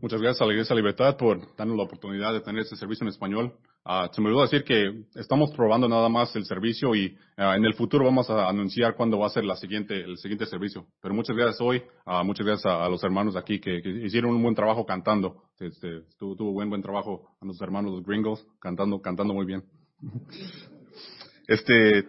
Muchas gracias a la Iglesia Libertad por darnos la oportunidad de tener este servicio en español. Uh, se me olvidó decir que estamos probando nada más el servicio y uh, en el futuro vamos a anunciar cuándo va a ser la siguiente, el siguiente servicio. Pero muchas gracias hoy, uh, muchas gracias a, los hermanos aquí que, hicieron un buen trabajo cantando. Este, tuvo, buen buen trabajo a los hermanos los gringos cantando, cantando muy bien. Este,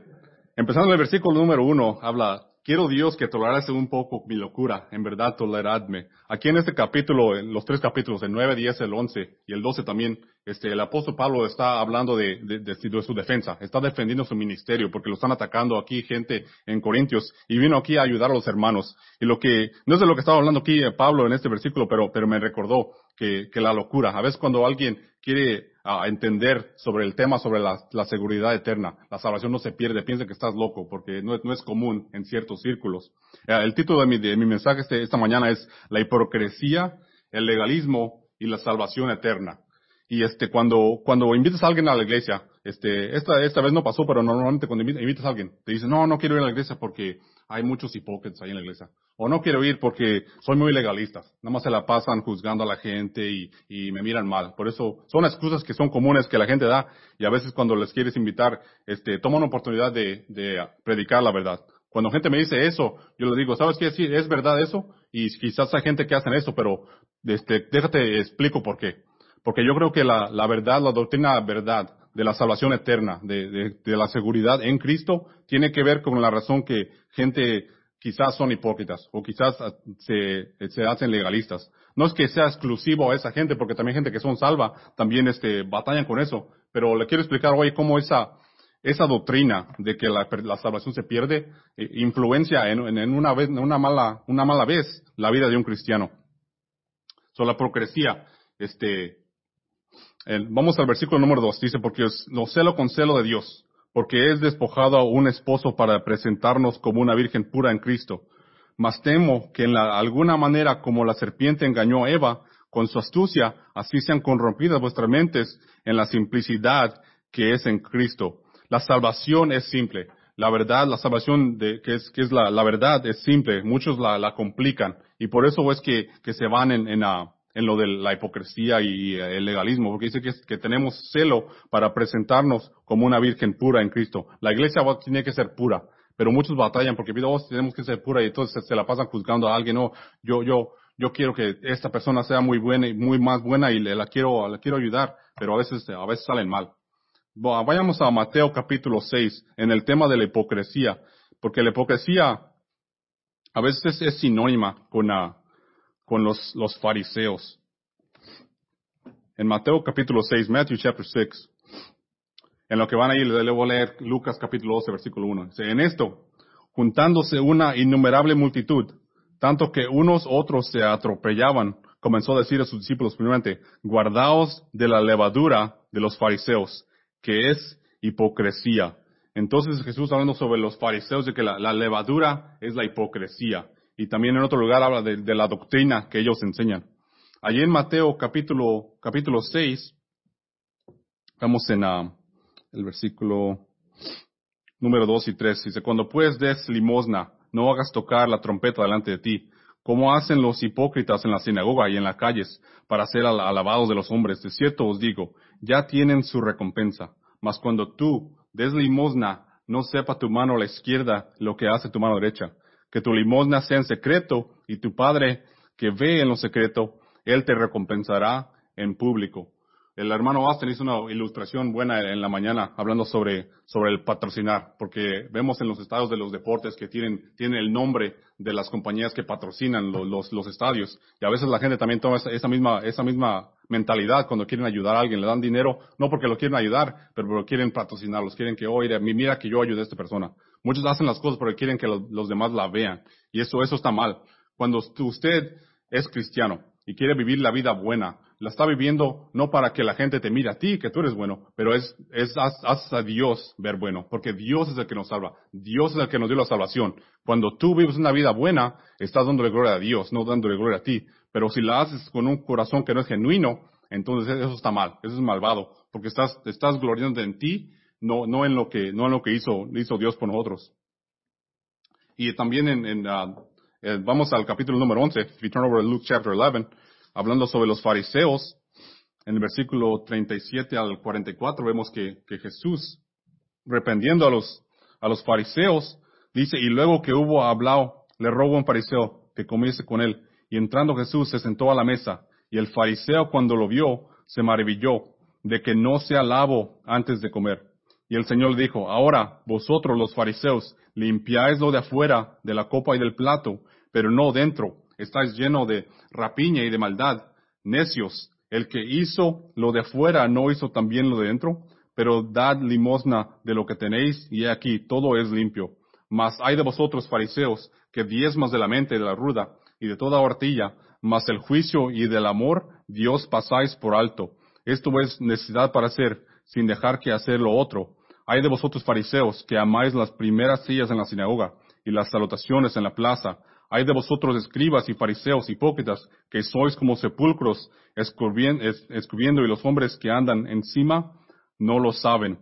empezando el versículo número uno, habla Quiero Dios que tolerase un poco mi locura, en verdad toleradme. Aquí en este capítulo, en los tres capítulos, el 9, 10, el 11 y el 12 también, este, el apóstol Pablo está hablando de, de, de, de, su defensa, está defendiendo su ministerio porque lo están atacando aquí gente en Corintios y vino aquí a ayudar a los hermanos. Y lo que, no de lo que estaba hablando aquí Pablo en este versículo, pero, pero me recordó que, que la locura, a veces cuando alguien quiere a entender sobre el tema, sobre la, la, seguridad eterna. La salvación no se pierde, piensa que estás loco, porque no no es común en ciertos círculos. Eh, el título de mi, de mi mensaje este, esta mañana es La hipocresía, el legalismo y la salvación eterna. Y este, cuando, cuando invitas a alguien a la iglesia, este, esta, esta vez no pasó, pero normalmente cuando invitas a alguien, te dice, no, no quiero ir a la iglesia porque hay muchos hipócritas ahí en la iglesia. O no quiero ir porque soy muy legalista. Nada más se la pasan juzgando a la gente y, y me miran mal. Por eso son excusas que son comunes que la gente da y a veces cuando les quieres invitar, este, toma una oportunidad de, de predicar la verdad. Cuando gente me dice eso, yo le digo, ¿sabes qué? Sí, es verdad eso y quizás hay gente que hacen eso, pero este, déjate explico por qué. Porque yo creo que la, la verdad, la doctrina verdad de la salvación eterna, de, de, de, la seguridad en Cristo, tiene que ver con la razón que gente quizás son hipócritas o quizás se, se hacen legalistas. No es que sea exclusivo a esa gente, porque también gente que son salva también este, batallan con eso. Pero le quiero explicar hoy cómo esa, esa doctrina de que la, la salvación se pierde eh, influencia en, en, una vez, en una mala, una mala vez la vida de un cristiano. So, la hipocresía, este, vamos al versículo número dos, dice, porque lo celo con celo de Dios, porque es despojado a un esposo para presentarnos como una virgen pura en Cristo. Mas temo que en la, alguna manera como la serpiente engañó a Eva, con su astucia, así sean corrompidas vuestras mentes en la simplicidad que es en Cristo. La salvación es simple. La verdad, la salvación de, que es, que es la, la verdad es simple. Muchos la, la complican. Y por eso es que, que se van en, en, a, en lo de la hipocresía y el legalismo, porque dice que, que, tenemos celo para presentarnos como una virgen pura en Cristo. La iglesia tiene que ser pura, pero muchos batallan porque oh, tenemos que ser pura y entonces se la pasan juzgando a alguien, no, yo, yo, yo quiero que esta persona sea muy buena y muy más buena y le, la quiero, la quiero ayudar, pero a veces, a veces salen mal. Vayamos a Mateo capítulo 6 en el tema de la hipocresía, porque la hipocresía a veces es sinónima con la, con los, los fariseos. En Mateo capítulo 6, Matthew chapter 6, en lo que van a ir, le voy a leer Lucas capítulo 12, versículo 1. Dice, en esto, juntándose una innumerable multitud, tanto que unos otros se atropellaban, comenzó a decir a sus discípulos primeramente, guardaos de la levadura de los fariseos, que es hipocresía. Entonces Jesús hablando sobre los fariseos de que la, la levadura es la hipocresía. Y también en otro lugar habla de, la doctrina que ellos enseñan. Allí en Mateo capítulo, capítulo 6, vamos en uh, el versículo número 2 y 3. Dice, cuando pues des limosna, no hagas tocar la trompeta delante de ti, como hacen los hipócritas en la sinagoga y en las calles, para ser alabados de los hombres. De cierto os digo, ya tienen su recompensa. Mas cuando tú des limosna, no sepa tu mano a la izquierda lo que hace tu mano derecha que tu limosna sea en secreto y tu Padre que ve en lo secreto, Él te recompensará en público. El hermano Austin hizo una ilustración buena en la mañana hablando sobre, sobre el patrocinar, porque vemos en los estados de los deportes que tienen, tienen el nombre de las compañías que patrocinan los, los, los estadios. Y a veces la gente también toma esa, misma, esa misma mentalidad cuando quieren ayudar a alguien, le dan dinero, no porque lo quieren ayudar, pero porque quieren patrocinarlos, quieren que, oye, mira que yo ayude a esta persona. Muchos hacen las cosas porque quieren que los, demás la vean. Y eso, eso está mal. Cuando usted es cristiano y quiere vivir la vida buena, la está viviendo no para que la gente te mire a ti, que tú eres bueno, pero es, es haz, haz, a Dios ver bueno, porque Dios es el que nos salva, Dios es el que nos dio la salvación. Cuando tú vives una vida buena, estás dándole gloria a Dios, no dándole gloria a ti. Pero si la haces con un corazón que no es genuino, entonces eso está mal, eso es malvado, porque estás, estás gloriando en ti no, no en lo que, no en lo que hizo, hizo Dios por nosotros. Y también en, en uh, vamos al capítulo número 11, if you turn over to Luke chapter 11, hablando sobre los fariseos, en el versículo 37 al 44 vemos que, que Jesús, reprendiendo a los, a los fariseos, dice, y luego que hubo hablado, le rogó a un fariseo que comiese con él. Y entrando Jesús se sentó a la mesa, y el fariseo cuando lo vio, se maravilló de que no se alabo antes de comer. Y el Señor dijo, ahora vosotros los fariseos limpiáis lo de afuera de la copa y del plato, pero no dentro. Estáis lleno de rapiña y de maldad. Necios, el que hizo lo de afuera no hizo también lo de dentro, pero dad limosna de lo que tenéis y aquí todo es limpio. Mas hay de vosotros fariseos que diezmas de la mente y de la ruda y de toda hortilla, mas el juicio y del amor Dios pasáis por alto. Esto es necesidad para hacer, sin dejar que hacer lo otro. Hay de vosotros fariseos que amáis las primeras sillas en la sinagoga y las salutaciones en la plaza. Hay de vosotros escribas y fariseos hipócritas que sois como sepulcros escubiendo y los hombres que andan encima no lo saben.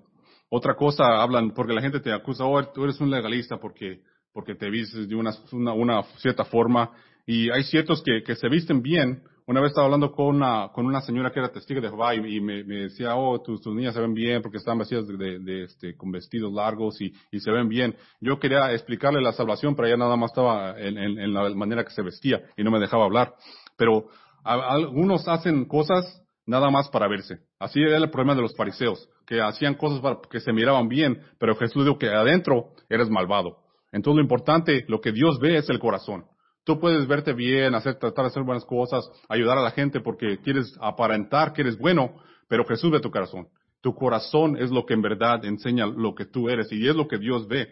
Otra cosa hablan, porque la gente te acusa, oh, tú eres un legalista porque, porque te vistes de una, una cierta forma. Y hay ciertos que, que se visten bien, una vez estaba hablando con una, con una señora que era testigo de Jehová y, me, me, decía, oh, tus, tus, niñas se ven bien porque están vestidas de, de, este, con vestidos largos y, y, se ven bien. Yo quería explicarle la salvación, pero ella nada más estaba en, en, en la manera que se vestía y no me dejaba hablar. Pero algunos hacen cosas nada más para verse. Así era el problema de los fariseos, que hacían cosas para que se miraban bien, pero Jesús dijo que adentro eres malvado. Entonces lo importante, lo que Dios ve es el corazón. Tú puedes verte bien, hacer, tratar de hacer buenas cosas, ayudar a la gente porque quieres aparentar que eres bueno, pero Jesús ve tu corazón. Tu corazón es lo que en verdad enseña lo que tú eres y es lo que Dios ve.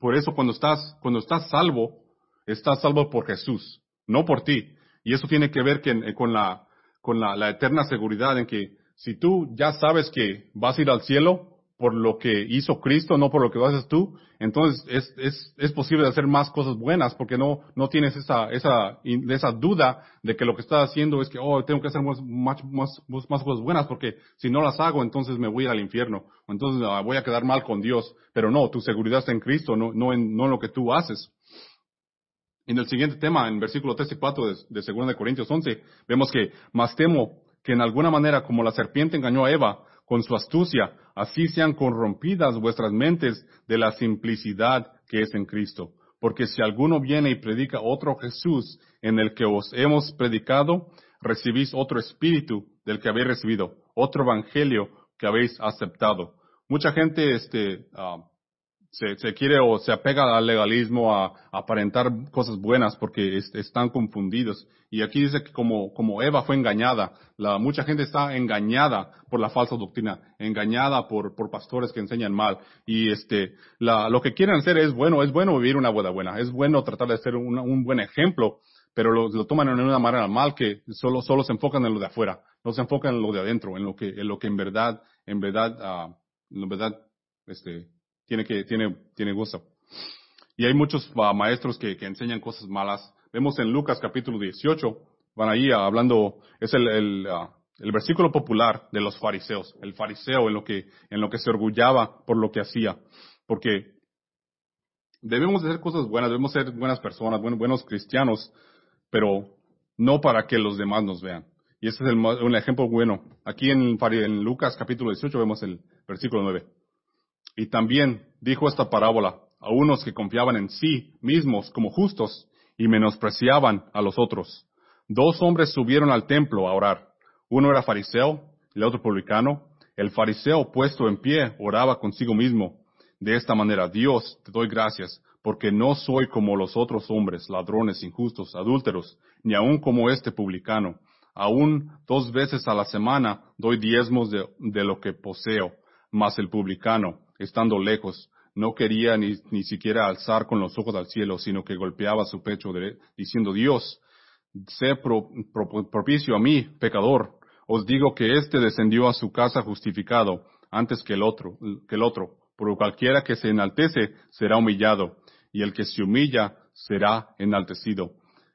Por eso cuando estás, cuando estás salvo, estás salvo por Jesús, no por ti. Y eso tiene que ver que, con, la, con la, la eterna seguridad en que si tú ya sabes que vas a ir al cielo, por lo que hizo Cristo, no por lo que haces tú, entonces es, es, es posible hacer más cosas buenas porque no, no tienes esa, esa, esa duda de que lo que estás haciendo es que, oh, tengo que hacer más, más, más, más cosas buenas porque si no las hago, entonces me voy al infierno, entonces voy a quedar mal con Dios. Pero no, tu seguridad está en Cristo, no, no, en, no en lo que tú haces. En el siguiente tema, en versículo 3 y 4 de, de 2 de Corintios 11, vemos que, más temo que en alguna manera como la serpiente engañó a Eva, con su astucia, así sean corrompidas vuestras mentes de la simplicidad que es en Cristo. Porque si alguno viene y predica otro Jesús en el que os hemos predicado, recibís otro espíritu del que habéis recibido, otro evangelio que habéis aceptado. Mucha gente, este, ah, se, se, quiere o se apega al legalismo, a, aparentar cosas buenas porque están confundidos. Y aquí dice que como, como Eva fue engañada, la, mucha gente está engañada por la falsa doctrina, engañada por, por pastores que enseñan mal. Y este, la, lo que quieren hacer es bueno, es bueno vivir una boda buena, es bueno tratar de ser un buen ejemplo, pero lo, toman en una manera mal que solo, solo se enfocan en lo de afuera, no se enfocan en lo de adentro, en lo que, en lo que en verdad, en verdad, uh, en verdad, este, tiene que, tiene, tiene gusto. Y hay muchos uh, maestros que, que, enseñan cosas malas. Vemos en Lucas capítulo 18, van ahí uh, hablando, es el, el, uh, el, versículo popular de los fariseos, el fariseo en lo que, en lo que se orgullaba por lo que hacía. Porque debemos hacer cosas buenas, debemos ser buenas personas, buenos, buenos cristianos, pero no para que los demás nos vean. Y ese es el, un ejemplo bueno. Aquí en, en Lucas capítulo 18 vemos el versículo 9. Y también dijo esta parábola a unos que confiaban en sí mismos como justos y menospreciaban a los otros. Dos hombres subieron al templo a orar. Uno era fariseo el otro publicano. El fariseo puesto en pie oraba consigo mismo. De esta manera, Dios, te doy gracias, porque no soy como los otros hombres, ladrones, injustos, adúlteros, ni aun como este publicano. Aún dos veces a la semana doy diezmos de, de lo que poseo, mas el publicano, estando lejos, no quería ni, ni siquiera alzar con los ojos al cielo, sino que golpeaba su pecho diciendo, Dios, sé propicio a mí, pecador. Os digo que éste descendió a su casa justificado antes que el otro, que el otro. Por cualquiera que se enaltece será humillado, y el que se humilla será enaltecido.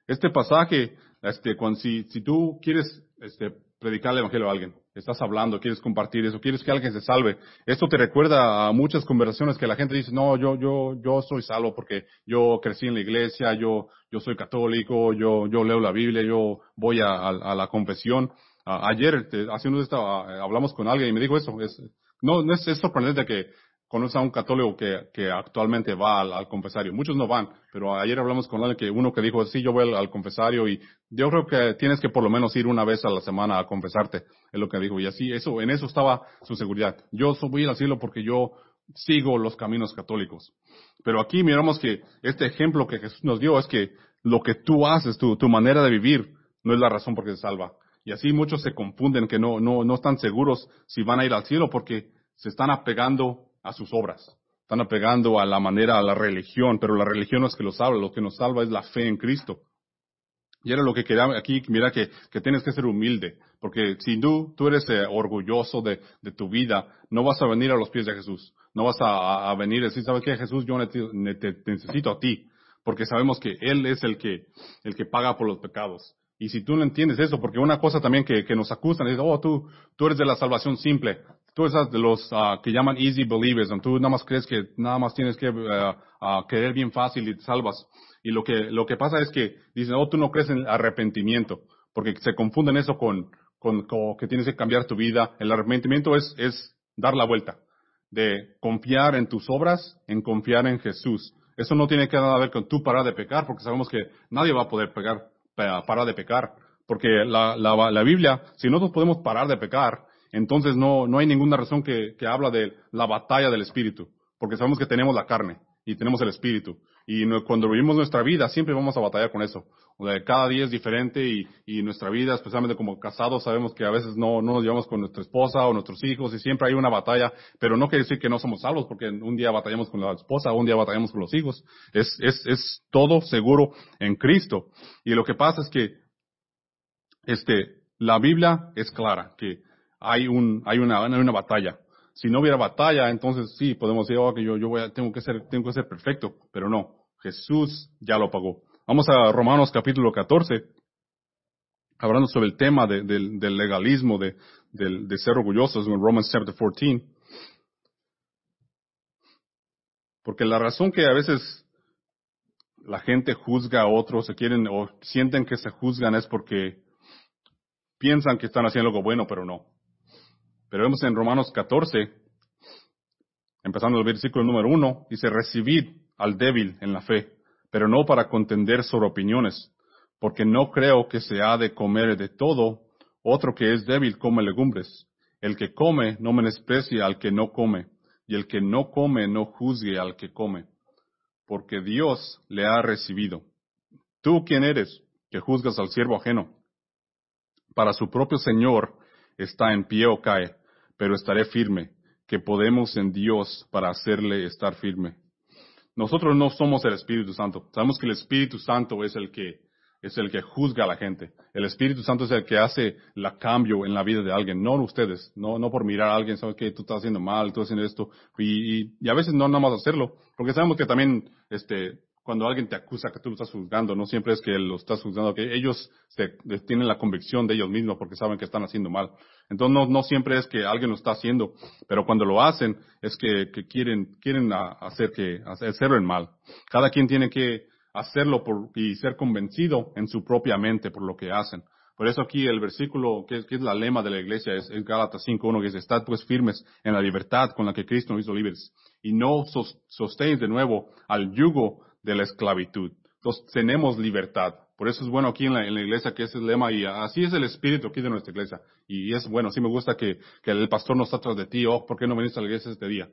Este pasaje, este, cuando, si, si tú quieres este, predicar el evangelio a alguien. Estás hablando, quieres compartir eso, quieres que alguien se salve. Esto te recuerda a muchas conversaciones que la gente dice, no, yo, yo, yo soy salvo porque yo crecí en la iglesia, yo, yo soy católico, yo, yo leo la Biblia, yo voy a, a, la confesión. ayer, haciendo esta, hablamos con alguien y me dijo eso. Es, no, es sorprendente que conoce a un católico que, que actualmente va al, confesario. Muchos no van, pero ayer hablamos con alguien que uno que dijo, sí, yo voy al, confesario y yo creo que tienes que por lo menos ir una vez a la semana a confesarte, es lo que dijo. Y así, eso, en eso estaba su seguridad. Yo voy al cielo porque yo sigo los caminos católicos. Pero aquí miramos que este ejemplo que Jesús nos dio es que lo que tú haces, tu, tu manera de vivir, no es la razón por qué se salva. Y así muchos se confunden que no, no, no están seguros si van a ir al cielo porque se están apegando a sus obras. Están apegando a la manera, a la religión, pero la religión no es que los salva, lo que nos salva es la fe en Cristo. Y era lo que quería aquí, mira que, que tienes que ser humilde, porque si tú, tú eres eh, orgulloso de, de, tu vida, no vas a venir a los pies de Jesús, no vas a, a venir y decir, ¿sabes qué, Jesús? Yo necesito a ti, porque sabemos que Él es el que, el que paga por los pecados. Y si tú no entiendes eso, porque una cosa también que, que nos acusan es, oh, tú, tú eres de la salvación simple, tú eres de los uh, que llaman easy believers, tú nada más crees que nada más tienes que uh, querer bien fácil y te salvas. Y lo que, lo que pasa es que dicen, oh, tú no crees en arrepentimiento, porque se confunden eso con, con, con, que tienes que cambiar tu vida. El arrepentimiento es, es dar la vuelta, de confiar en tus obras, en confiar en Jesús. Eso no tiene que nada ver con tú parar de pecar, porque sabemos que nadie va a poder pegar parar de pecar. Porque la, la, la, Biblia, si nosotros podemos parar de pecar, entonces no, no hay ninguna razón que, que habla de la batalla del Espíritu. Porque sabemos que tenemos la carne y tenemos el Espíritu. Y cuando vivimos nuestra vida, siempre vamos a batallar con eso. O sea, cada día es diferente y, y nuestra vida, especialmente como casados, sabemos que a veces no, no nos llevamos con nuestra esposa o nuestros hijos y siempre hay una batalla, pero no quiere decir que no somos salvos porque un día batallamos con la esposa, un día batallamos con los hijos. Es, es, es todo seguro en Cristo. Y lo que pasa es que, este, la Biblia es clara, que hay un, hay una, hay una batalla. Si no hubiera batalla, entonces sí, podemos decir, oh, que yo, yo voy a, tengo que ser, tengo que ser perfecto, pero no. Jesús ya lo pagó. Vamos a Romanos capítulo 14, hablando sobre el tema del legalismo, de, de, ser orgullosos, en Romans chapter 14. Porque la razón que a veces la gente juzga a otros, se quieren o sienten que se juzgan es porque piensan que están haciendo algo bueno, pero no. Pero vemos en Romanos 14, empezando el versículo número 1, dice, recibid al débil en la fe, pero no para contender sobre opiniones, porque no creo que se ha de comer de todo, otro que es débil come legumbres. El que come no menosprecie al que no come, y el que no come no juzgue al que come, porque Dios le ha recibido. ¿Tú quién eres que juzgas al siervo ajeno? Para su propio Señor está en pie o cae, pero estaré firme, que podemos en Dios para hacerle estar firme. Nosotros no somos el Espíritu Santo. Sabemos que el Espíritu Santo es el que es el que juzga a la gente. El Espíritu Santo es el que hace la cambio en la vida de alguien, no ustedes, no, no por mirar a alguien, sabes que tú estás haciendo mal, tú estás haciendo esto, y, y, a veces no nada más hacerlo, porque sabemos que también, este, cuando alguien te acusa que tú lo estás juzgando, no siempre es que lo estás juzgando, que ellos se, tienen la convicción de ellos mismos porque saben que están haciendo mal. Entonces no, no siempre es que alguien lo está haciendo, pero cuando lo hacen es que, que quieren, quieren hacer que, hacerlo en mal. Cada quien tiene que hacerlo por, y ser convencido en su propia mente por lo que hacen. Por eso aquí el versículo que es, que es la lema de la iglesia es, es Gálatas 5.1 que dice, estad pues firmes en la libertad con la que Cristo nos hizo libres y no sostéis de nuevo al yugo de la esclavitud. Entonces tenemos libertad. Por eso es bueno aquí en la, en la iglesia que ese es el lema y así es el espíritu aquí de nuestra iglesia. Y es bueno, sí me gusta que, que el pastor no está atrás de ti, oh, ¿por qué no viniste a la iglesia este día?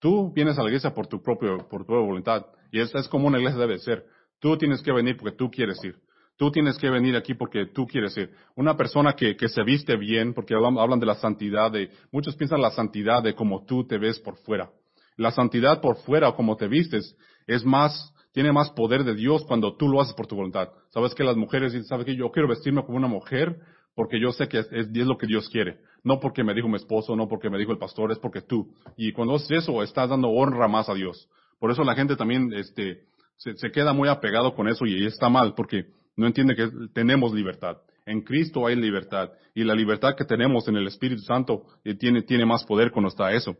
Tú vienes a la iglesia por tu propio, por tu voluntad. Y esa es como una iglesia debe ser. Tú tienes que venir porque tú quieres ir. Tú tienes que venir aquí porque tú quieres ir. Una persona que, que se viste bien, porque hablan, hablan de la santidad, de, muchos piensan la santidad de cómo tú te ves por fuera. La santidad por fuera o como te vistes es más tiene más poder de Dios cuando tú lo haces por tu voluntad. Sabes que las mujeres dicen, sabes que yo quiero vestirme como una mujer porque yo sé que es, lo que Dios quiere. No porque me dijo mi esposo, no porque me dijo el pastor, es porque tú. Y cuando haces eso, estás dando honra más a Dios. Por eso la gente también, este, se, se queda muy apegado con eso y está mal, porque no entiende que tenemos libertad. En Cristo hay libertad. Y la libertad que tenemos en el Espíritu Santo eh, tiene, tiene más poder cuando está eso.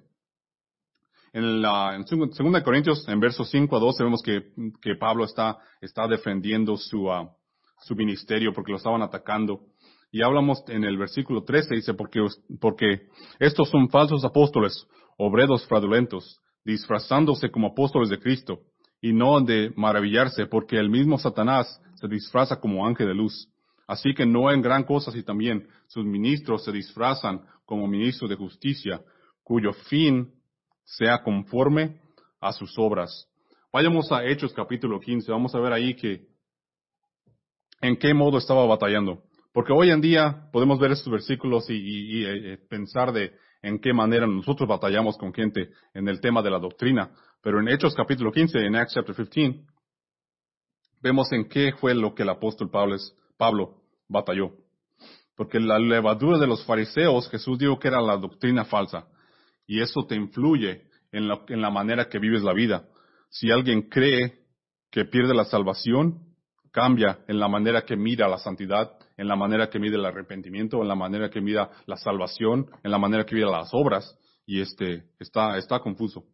En, la, en 2 Corintios, en versos 5 a 12, vemos que, que Pablo está, está defendiendo su, uh, su ministerio porque lo estaban atacando. Y hablamos en el versículo 13, dice, porque, porque estos son falsos apóstoles, obreros fraudulentos, disfrazándose como apóstoles de Cristo, y no de maravillarse, porque el mismo Satanás se disfraza como ángel de luz. Así que no en gran cosa si también sus ministros se disfrazan como ministros de justicia, cuyo fin sea conforme a sus obras. Vayamos a Hechos capítulo 15. Vamos a ver ahí que en qué modo estaba batallando. Porque hoy en día podemos ver estos versículos y, eh, pensar de en qué manera nosotros batallamos con gente en el tema de la doctrina. Pero en Hechos capítulo 15, en Acts chapter 15, vemos en qué fue lo que el apóstol Pablo, Pablo batalló. Porque la levadura de los fariseos, Jesús dijo que era la doctrina falsa. Y eso te influye en la, manera que vives la vida. Si alguien cree que pierde la salvación, cambia en la manera que mira la santidad, en la manera que mide el arrepentimiento, en la manera que mira la salvación, en la manera que mira las obras, y este está, confuso.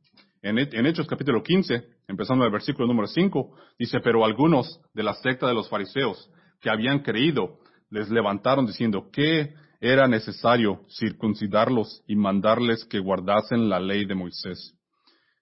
En, en Hechos capítulo 15, empezando el versículo número 5, dice, pero algunos de la secta de los fariseos que habían creído les levantaron diciendo que era necesario circuncidarlos y mandarles que guardasen la ley de Moisés.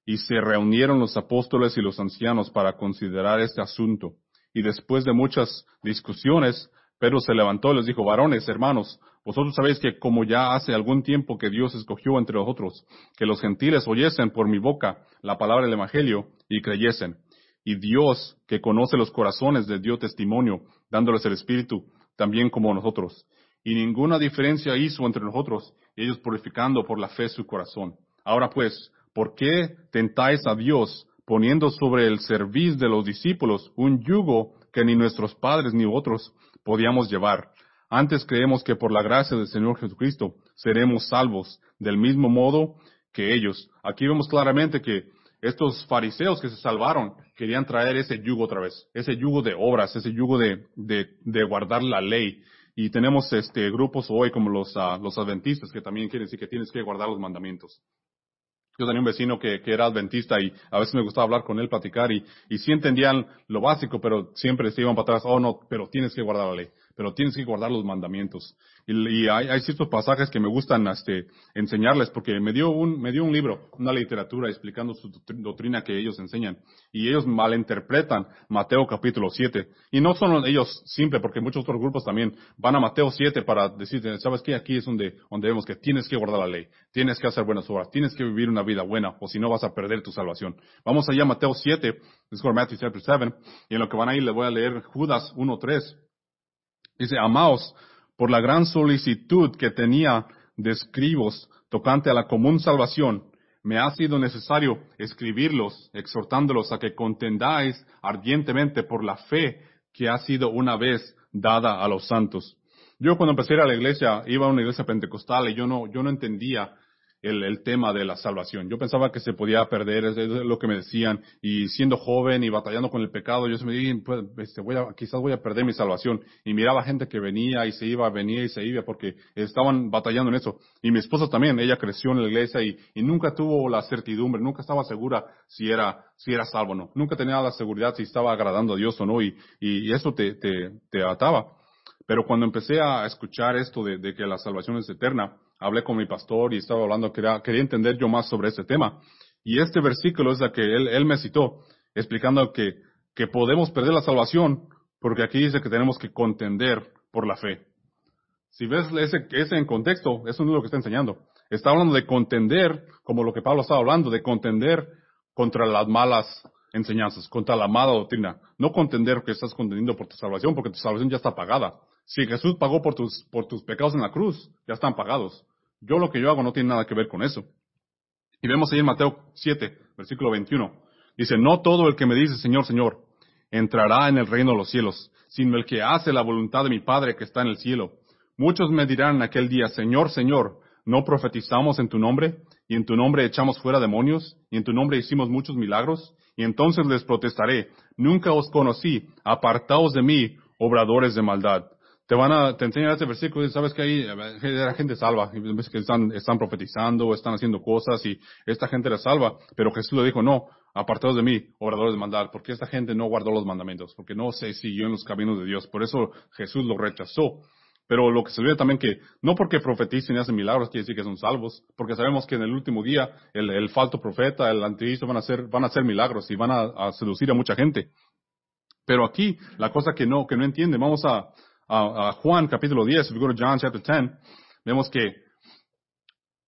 Y se reunieron los apóstoles y los ancianos para considerar este asunto. Y después de muchas discusiones, Pedro se levantó y les dijo, varones, hermanos, vosotros sabéis que como ya hace algún tiempo que Dios escogió entre vosotros, que los gentiles oyesen por mi boca la palabra del Evangelio y creyesen. Y Dios, que conoce los corazones, les dio testimonio, dándoles el Espíritu, también como nosotros. Y ninguna diferencia hizo entre nosotros, ellos purificando por la fe su corazón. Ahora pues, ¿por qué tentáis a Dios poniendo sobre el servicio de los discípulos un yugo que ni nuestros padres ni otros podíamos llevar. Antes creemos que por la gracia del Señor Jesucristo seremos salvos del mismo modo que ellos. Aquí vemos claramente que estos fariseos que se salvaron querían traer ese yugo otra vez, ese yugo de obras, ese yugo de, de, guardar la ley. Y tenemos este grupos hoy como los, uh, los adventistas que también quieren decir que tienes que guardar los mandamientos. Yo tenía un vecino que, que, era adventista y a veces me gustaba hablar con él, platicar y, y sí entendían lo básico, pero siempre se iban para atrás, oh no, pero tienes que guardar la ley pero tienes que guardar los mandamientos. Y, hay, hay, ciertos pasajes que me gustan este, enseñarles porque me dio, un, me dio un libro, una literatura explicando su doctrina que ellos enseñan. Y ellos malinterpretan Mateo capítulo 7. Y no son ellos simples, porque muchos otros grupos también van a Mateo 7 para decirte, ¿sabes qué? Aquí es donde, donde vemos que tienes que guardar la ley, tienes que hacer buenas obras, tienes que vivir una vida buena, o si no vas a perder tu salvación. Vamos allá a Mateo 7, es Matthew chapter 7, y en lo que van a ir les voy a leer Judas 1.3. Dice, amaos, por la gran solicitud que tenía de escribos tocante a la común salvación, me ha sido necesario escribirlos, exhortándolos a que contendáis ardientemente por la fe que ha sido una vez dada a los santos. Yo cuando empecé a la iglesia, iba a una iglesia pentecostal y yo no, yo no entendía el, el, tema de la salvación. Yo pensaba que se podía perder, es, lo que me decían, y siendo joven y batallando con el pecado, yo me dije, pues, este, voy a, quizás voy a perder mi salvación. Y miraba gente que venía y se iba, venía y se iba, porque estaban batallando en eso. Y mi esposa también, ella creció en la iglesia y, y nunca tuvo la certidumbre, nunca estaba segura si era, si era salvo o no. Nunca tenía la seguridad si estaba agradando a Dios o no, y, y, eso te, te, te ataba. Pero cuando empecé a escuchar esto de, de que la salvación es eterna, hablé con mi pastor y estaba hablando, quería, quería entender yo más sobre este tema. Y este versículo es el que él, me citó, explicando que, que podemos perder la salvación, porque aquí dice que tenemos que contender por la fe. Si ves ese, ese en contexto, eso no es lo que está enseñando. Está hablando de contender, como lo que Pablo estaba hablando, de contender contra las malas enseñanzas, contra la mala doctrina. No contender que estás contendiendo por tu salvación, porque tu salvación ya está pagada. Si Jesús pagó por tus, por tus pecados en la cruz, ya están pagados. Yo lo que yo hago no tiene nada que ver con eso. Y vemos ahí en Mateo 7, versículo 21. Dice, no todo el que me dice Señor, Señor, entrará en el reino de los cielos, sino el que hace la voluntad de mi Padre que está en el cielo. Muchos me dirán en aquel día, Señor, Señor, ¿no profetizamos en tu nombre? Y en tu nombre echamos fuera demonios, y en tu nombre hicimos muchos milagros. Y entonces les protestaré, nunca os conocí, apartaos de mí, obradores de maldad. Te van a, te enseñan este versículo y sabes que ahí era gente salva, y ves que están, están profetizando, están haciendo cosas y esta gente era salva, pero Jesús le dijo, no, apartados de mí, obradores de maldad, porque esta gente no guardó los mandamientos, porque no se siguió en los caminos de Dios, por eso Jesús lo rechazó. Pero lo que se olvida también que no porque profeticen y hacen milagros quiere decir que son salvos, porque sabemos que en el último día el, el falso profeta, el anticristo van a hacer, van a hacer milagros y van a, a, seducir a mucha gente. Pero aquí, la cosa que no, que no entiende, vamos a, Juan capítulo 10, if we go to John chapter 10, vemos que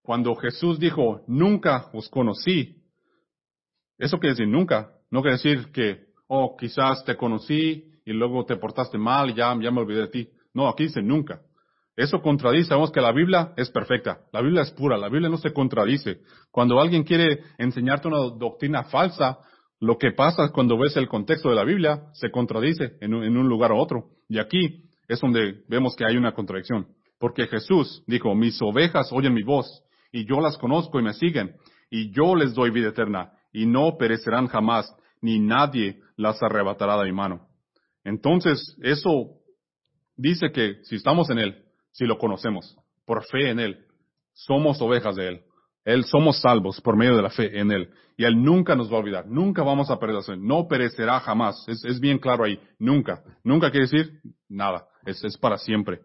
cuando Jesús dijo, nunca os conocí, eso quiere decir nunca, no quiere decir que, oh, quizás te conocí y luego te portaste mal y ya, ya me olvidé de ti. No, aquí dice nunca. Eso contradice, sabemos que la Biblia es perfecta, la Biblia es pura, la Biblia no se contradice. Cuando alguien quiere enseñarte una doctrina falsa, lo que pasa cuando ves el contexto de la Biblia se contradice en un, en un lugar u otro. Y aquí es donde vemos que hay una contradicción. Porque Jesús dijo, mis ovejas oyen mi voz, y yo las conozco y me siguen, y yo les doy vida eterna, y no perecerán jamás, ni nadie las arrebatará de mi mano. Entonces, eso dice que si estamos en Él, si lo conocemos, por fe en Él, somos ovejas de Él. Él somos salvos por medio de la fe en Él. Y Él nunca nos va a olvidar. Nunca vamos a fe. No perecerá jamás. Es, es bien claro ahí. Nunca. Nunca quiere decir nada. Es, es para siempre.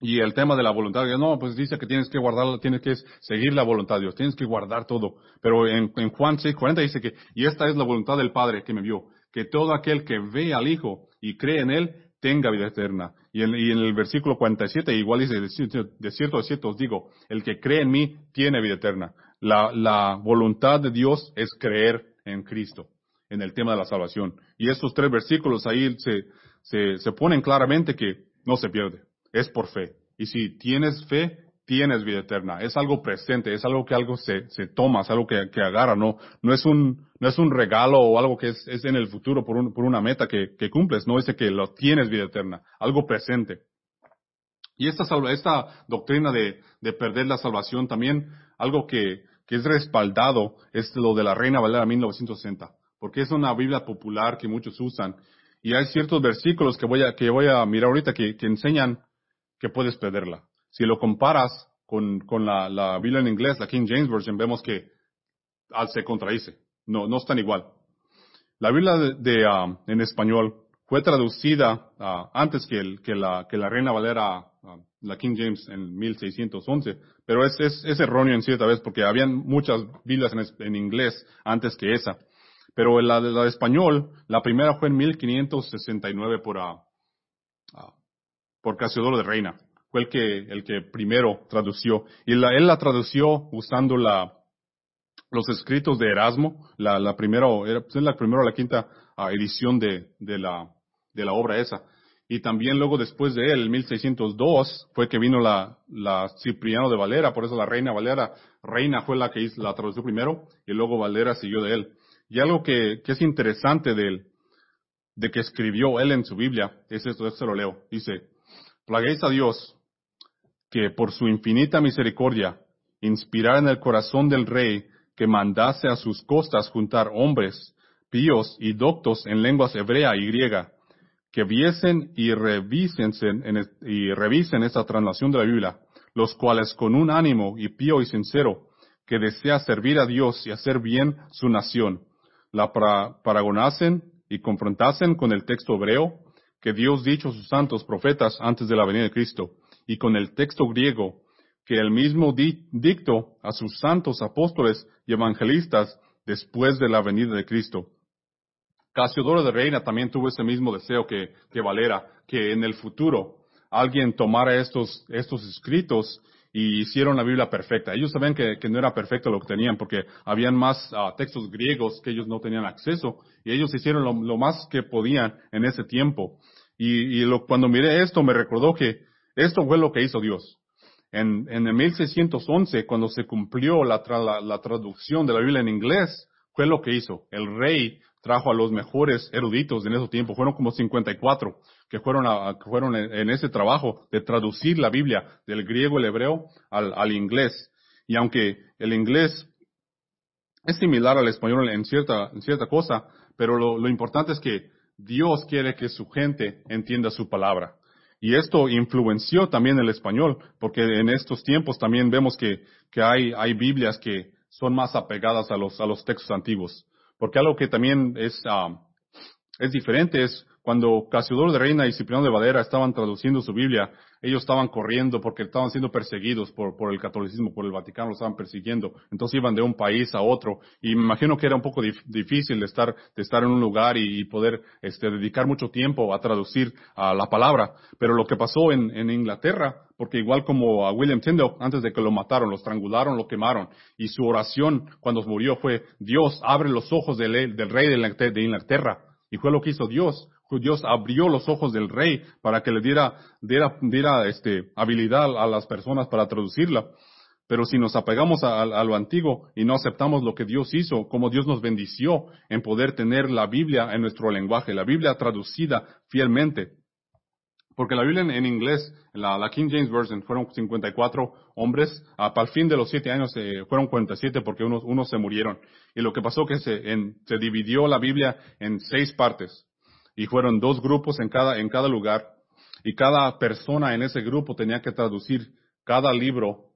Y el tema de la voluntad, no, pues dice que tienes que guardar, tienes que seguir la voluntad de Dios, tienes que guardar todo. Pero en, en Juan 6, 40 dice que, y esta es la voluntad del Padre que me vio, que todo aquel que ve al Hijo y cree en Él, tenga vida eterna. Y en, el versículo 47 igual dice, de cierto, de cierto os digo, el que cree en mí tiene vida eterna. La, la voluntad de Dios es creer en Cristo, en el tema de la salvación. Y estos tres versículos ahí se, se, se ponen claramente que no se pierde, es por fe. Y si tienes fe, tienes vida eterna. Es algo presente, es algo que algo se, se toma, es algo que, que agarra, no, no es un, no es un regalo o algo que es, es en el futuro por, un, por una meta que, que cumples, no es que lo tienes vida eterna, algo presente. Y esta, esta doctrina de, de perder la salvación también, algo que, que es respaldado, es lo de la Reina Valera 1960, porque es una Biblia popular que muchos usan. Y hay ciertos versículos que voy a, que voy a mirar ahorita que, que enseñan que puedes perderla. Si lo comparas con, con la, la, Biblia en inglés, la King James Version, vemos que ah, se contradice. No, no están igual. La Biblia de, uh, en español fue traducida uh, antes que, el, que, la, que la Reina Valera, la King James en 1611, pero es, es, es, erróneo en cierta vez porque habían muchas Biblias en, en inglés antes que esa. Pero la la español, la primera fue en 1569 por, por Casiodoro de Reina fue el que, el que primero tradució. Y la, él la tradució usando la, los escritos de Erasmo, la, la primera, era, pues, la primera o la quinta uh, edición de, de, la, de la obra esa. Y también luego después de él, en 1602, fue que vino la, la Cipriano de Valera, por eso la Reina Valera, Reina fue la que hizo, la tradució primero, y luego Valera siguió de él. Y algo que, es interesante de él, de que escribió él en su Biblia, es esto, esto lo leo. Dice, plaguéis a Dios que por su infinita misericordia inspirara en el corazón del rey que mandase a sus costas juntar hombres píos y doctos en lenguas hebrea y griega, que viesen y revisen, y revisen esta traslación de la Biblia, los cuales con un ánimo y pío y sincero, que desea servir a Dios y hacer bien su nación, la paragonasen y confrontasen con el texto hebreo que Dios dicho a sus santos profetas antes de la venida de Cristo, y con el texto griego que el mismo dicto a sus santos apóstoles y evangelistas después de la venida de Cristo. Casiodoro de Reina también tuvo ese mismo deseo que, que Valera, que en el futuro alguien tomara estos, estos escritos y hicieron la Biblia perfecta. Ellos sabían que, que no era perfecto lo que tenían porque habían más uh, textos griegos que ellos no tenían acceso y ellos hicieron lo, lo más que podían en ese tiempo. Y, y lo, cuando miré esto me recordó que esto fue lo que hizo Dios. En, en el 1611, cuando se cumplió la, la, la, traducción de la Biblia en inglés, fue lo que hizo. El rey trajo a los mejores eruditos en ese tiempo. Fueron como 54 que fueron, a, que fueron en, ese trabajo de traducir la Biblia del griego al hebreo al, al inglés. Y aunque el inglés es similar al español en cierta, en cierta cosa, pero lo, lo importante es que Dios quiere que su gente entienda su palabra. Y esto influenció también el español, porque en estos tiempos también vemos que, que hay, hay Biblias que son más apegadas a los, a los textos antiguos. Porque algo que también es, ah, es diferente es cuando Casiodoro de Reina y Cipriano de Valera estaban traduciendo su Biblia, ellos estaban corriendo porque estaban siendo perseguidos por, por el catolicismo, por el Vaticano, lo estaban persiguiendo. Entonces iban de un país a otro. Y me imagino que era un poco difícil de estar, de estar en un lugar y, poder este, dedicar mucho tiempo a traducir a la palabra. Pero lo que pasó en, Inglaterra, porque igual como a William Tyndale, antes de que lo mataron, lo estrangularon, lo quemaron, y su oración cuando murió fue, Dios, abre los ojos del, del rey de Inglaterra. Y fue lo que hizo Dios. Dios abrió los ojos del rey para que le diera, diera, este, habilidad a las personas para traducirla. Pero si nos apegamos a, lo antiguo y no aceptamos lo que Dios hizo, como Dios nos bendició en poder tener la Biblia en nuestro lenguaje, la Biblia traducida fielmente. Porque la Biblia en, inglés, la, King James Version, fueron 54 hombres. Ah, para el fin de los siete años eh, fueron 47 porque unos, unos se murieron. Y lo que pasó que se, se dividió la Biblia en seis partes y fueron dos grupos en cada, en cada lugar y cada persona en ese grupo tenía que traducir cada libro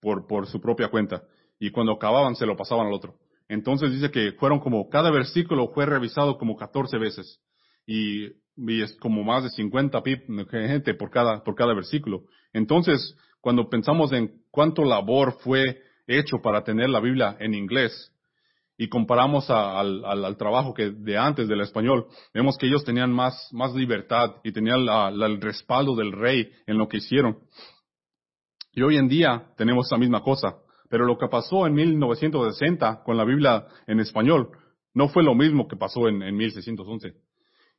por, por su propia cuenta y cuando acababan se lo pasaban al otro. Entonces dice que fueron como, cada versículo fue revisado como 14 veces y, y es como más de 50 gente por cada, por cada versículo. Entonces, cuando pensamos en cuánto labor fue hecho para tener la Biblia en inglés, y comparamos al, al, trabajo que de antes del español, vemos que ellos tenían más, libertad y tenían el respaldo del rey en lo que hicieron. Y hoy en día tenemos esa misma cosa. Pero lo que pasó en 1960 con la Biblia en español no fue lo mismo que pasó en, en 1611.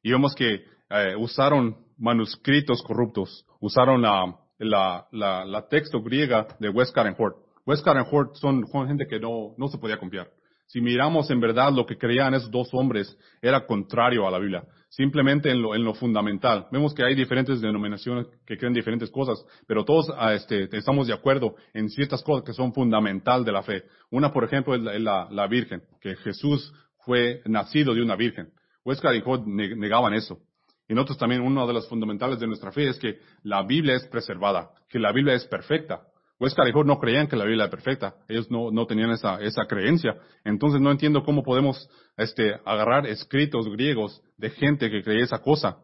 Y vemos que eh, usaron manuscritos corruptos, usaron la, la, la, la texto griega de Westcott and Hort. Westcott and Hort son, gente que no se podía confiar. Si miramos en verdad lo que creían esos dos hombres, era contrario a la Biblia. Simplemente en lo, en lo fundamental. Vemos que hay diferentes denominaciones que creen diferentes cosas, pero todos ah, este, estamos de acuerdo en ciertas cosas que son fundamental de la fe. Una, por ejemplo, es la, Virgen, que Jesús fue nacido de una Virgen. Huesca y Jod negaban eso. Y nosotros también, uno de los fundamentales de nuestra fe es que la Biblia es preservada, que la Biblia es perfecta. Huesca y no creían que la Biblia era perfecta. Ellos no, no tenían esa, esa creencia. Entonces no entiendo cómo podemos este, agarrar escritos griegos de gente que creía esa cosa.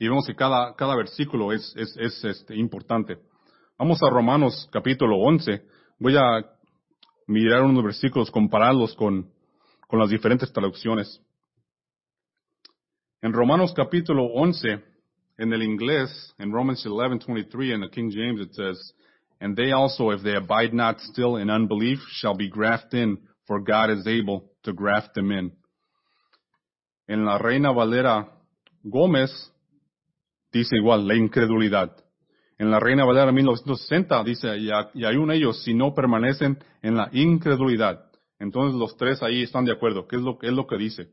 Y vemos que cada, cada versículo es, es, es este, importante. Vamos a Romanos capítulo 11. Voy a mirar unos versículos, compararlos con, con las diferentes traducciones. En Romanos capítulo 11, in el inglés, in Romans 11:23 in the King James it says, "And they also, if they abide not still in unbelief, shall be grafted in, for God is able to graft them in." En la Reina Valera Gómez dice igual, la incredulidad. En la Reina Valera 1960 dice, y, un ellos si no permanecen en la incredulidad. Entonces los tres ahí están de acuerdo. ¿Qué es lo, qué es lo que dice?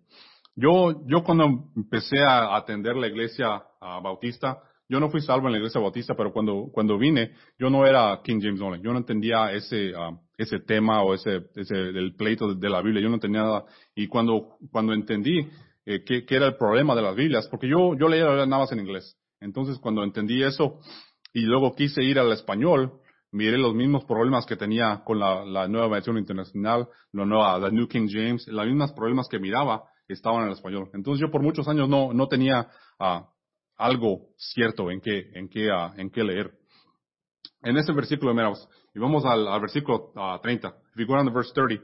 Yo, yo cuando empecé a atender la iglesia bautista, yo no fui salvo en la iglesia bautista, pero cuando, cuando vine, yo no era King James Only. Yo no entendía ese, uh, ese tema o ese, ese, del pleito de, la Biblia. Yo no entendía nada. Y cuando, cuando entendí eh, qué, qué, era el problema de las Biblias, porque yo, yo leía nada más en inglés. Entonces, cuando entendí eso y luego quise ir al español, miré los mismos problemas que tenía con la, la nueva versión internacional, la nueva, la New King James, los mismos problemas que miraba estaban en el español. Entonces yo por muchos años no, no tenía uh, algo cierto en qué, en qué, uh, en qué leer. En ese versículo, miramos, y vamos al, al versículo uh, 30. If you go down to verse 30,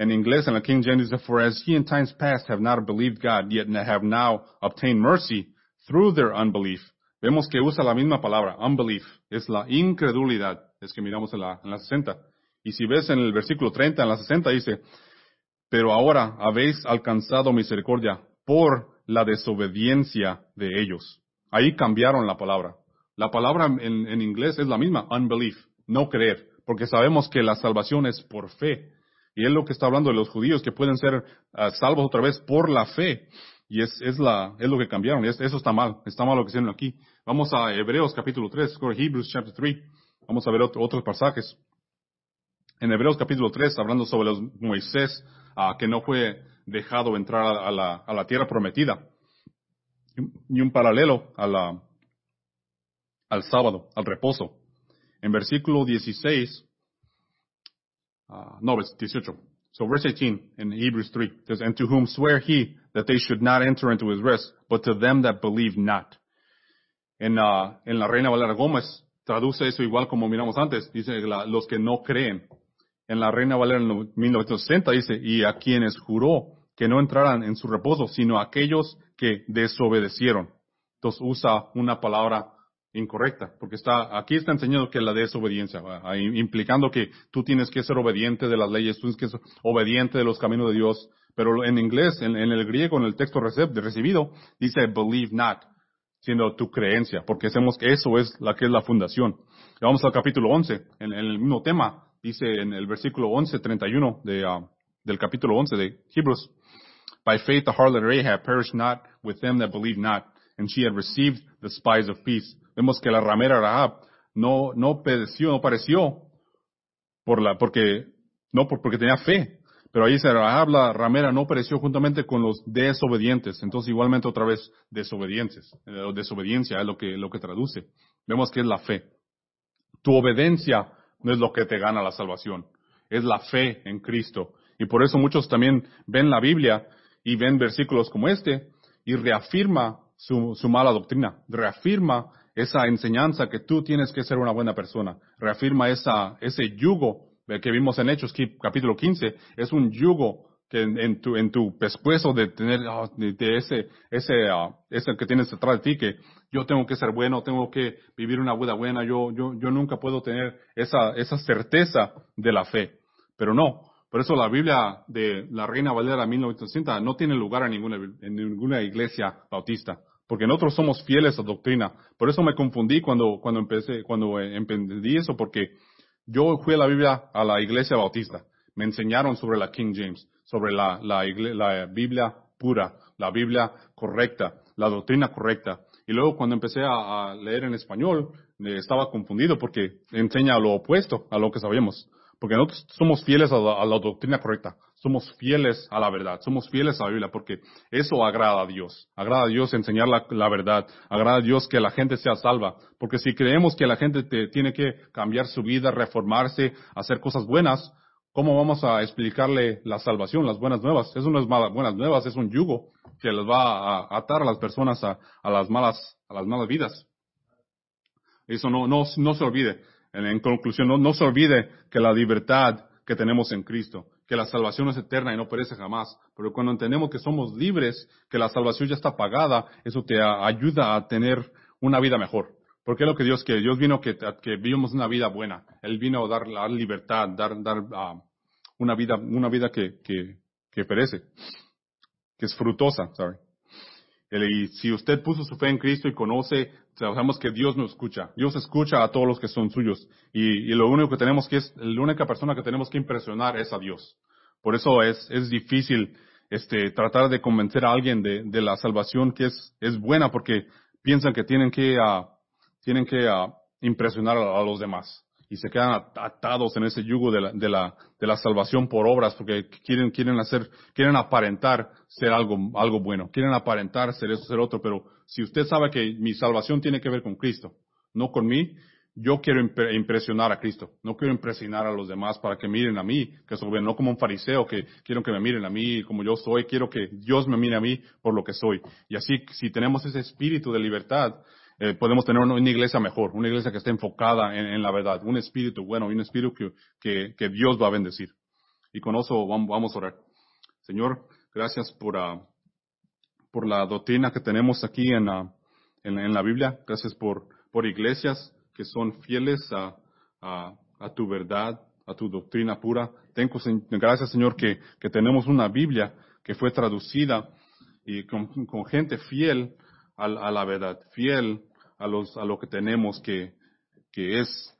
en inglés, en la King James, dice, For as ye in times past have not believed God, yet have now obtained mercy through their unbelief. Vemos que usa la misma palabra, unbelief. Es la incredulidad. Es que miramos en la, en la 60. Y si ves en el versículo 30, en la 60 dice, pero ahora habéis alcanzado misericordia por la desobediencia de ellos. Ahí cambiaron la palabra. La palabra en, inglés es la misma, unbelief, no creer, porque sabemos que la salvación es por fe. Y es lo que está hablando de los judíos, que pueden ser ah, salvos otra vez por la fe. Y es, es, la, es lo que cambiaron. eso está mal. Está mal lo que hicieron aquí. Vamos a Hebreos capítulo 3, Hebrews chapter 3. Vamos a ver otros pasajes. En Hebreos capítulo 3, hablando sobre los Moisés, que no fue dejado entrar a la, a la tierra prometida. Y un paralelo a la, al sábado, al reposo. En versículo 16, uh, no, 18. So verse 18 in Hebrews 3 says, And to whom swear he that they should not enter into his rest, but to them that believe not. En, uh, en la Reina Valera Gómez traduce eso igual como miramos antes. Dice la, los que no creen. En la Reina Valera en 1960 dice, y a quienes juró que no entraran en su reposo, sino a aquellos que desobedecieron. Entonces usa una palabra incorrecta, porque está, aquí está enseñando que la desobediencia, implicando que tú tienes que ser obediente de las leyes, tú tienes que ser obediente de los caminos de Dios. Pero en inglés, en, el griego, en el texto recibido, dice believe not, siendo tu creencia, porque hacemos que eso es la que es la fundación. vamos al capítulo 11, en, el mismo tema, dice en el versículo 11, 31 de, uh, del capítulo 11 de Hebrews, By faith the harlot Rahab perished not with them that believe not, and she had received the spies of peace. Vemos que la ramera Rahab no, no pereció, no pareció por la, porque, no porque tenía fe. Pero ahí se la ramera, no pereció juntamente con los desobedientes. Entonces, igualmente otra vez, desobedientes. Eh, desobediencia es lo que, lo que traduce. Vemos que es la fe. Tu obediencia no es lo que te gana la salvación. Es la fe en Cristo. Y por eso muchos también ven la Biblia y ven versículos como este y reafirma su, su mala doctrina. Reafirma esa enseñanza que tú tienes que ser una buena persona. Reafirma esa, ese yugo que vimos en Hechos capítulo 15. Es un yugo que en, tu, en tu pescuezo de tener, ah, de, ese, ese, uh, ese que tienes detrás de ti, que yo tengo que ser bueno, tengo que vivir una vida buena, yo, yo, yo nunca puedo tener esa, esa certeza de la fe. Pero no. Por eso la Biblia de la Reina Valera 1960 no tiene lugar en ninguna, en ninguna iglesia bautista porque nosotros somos fieles a doctrina. Por eso me confundí cuando, cuando empecé, cuando emprendí eso, porque yo fui a la Biblia a la iglesia bautista. Me enseñaron sobre la King James, sobre la, la, la Biblia pura, la Biblia correcta, la doctrina correcta. Y luego cuando empecé a, leer en español, estaba confundido porque enseña lo opuesto a lo que sabíamos. Porque nosotros somos fieles a la doctrina correcta somos fieles a la verdad, somos fieles a la Biblia, porque eso agrada a Dios. Agrada a Dios enseñar la, verdad, agrada a Dios que la gente sea salva, porque si creemos que la gente tiene que cambiar su vida, reformarse, hacer cosas buenas, ¿cómo vamos a explicarle la salvación, las buenas nuevas? Eso no es malas, buenas nuevas, es un yugo que les va a atar a las personas a, las malas, a las malas vidas. Eso no, no, no se olvide. En, conclusión, no, no se olvide que la libertad que tenemos en Cristo, que la salvación es eterna y no perece jamás. Pero cuando entendemos que somos libres, que la salvación ya está pagada, eso te ayuda a tener una vida mejor. Porque es lo que Dios quiere. Dios vino que, que vivamos una vida buena. Él vino a dar la libertad, dar, dar uh, una vida, una vida que, que, que perece, que es frutosa, sorry. Y si usted puso su fe en Cristo y conoce, sabemos que Dios nos escucha. Dios escucha a todos los que son suyos. Y, lo único que tenemos que es, la única persona que tenemos que impresionar es a Dios. Por eso es, es difícil, este, tratar de convencer a alguien de, de la salvación que es, es buena porque piensan que tienen que, uh, tienen que uh, impresionar a los demás y se quedan atados en ese yugo de la, de la, de la salvación por obras porque quieren, quieren hacer, quieren aparentar ser algo, algo bueno, quieren aparentar ser eso, ser otro, pero si usted sabe que mi salvación tiene que ver con Cristo, no con mí, yo quiero impresionar a Cristo, no quiero impresionar a los demás para que miren a mí, que soy, no como un fariseo que quiero que me miren a mí como yo soy, quiero que Dios me mire a mí por lo que soy. Y así, si tenemos ese espíritu de libertad, eh, podemos tener una, iglesia mejor, una iglesia que esté enfocada en, la verdad, un espíritu bueno y un espíritu que, que, Dios va a bendecir. Y con eso vamos, a orar. Señor, gracias por, uh, por la doctrina que tenemos aquí en, uh, en, la Biblia. Gracias por, por iglesias que son fieles a, a, a tu verdad, a tu doctrina pura. Tengo, gracias, Señor, que, que tenemos una Biblia que fue traducida y con, con gente fiel a, a, la verdad, fiel a, los, a lo que tenemos que, que es,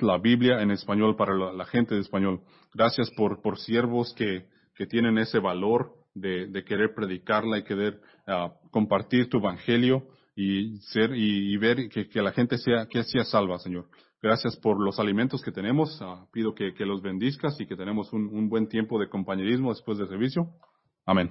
la Biblia en español para la, gente de español. Gracias por, por siervos que, tienen ese valor de, querer predicarla y querer ah, compartir tu evangelio y ser y, ver que, la gente sea que sea salva, Señor. Gracias por los alimentos que tenemos. Ah, pido que, que, los bendizcas y que tenemos un, un buen tiempo de compañerismo después del servicio. Amén.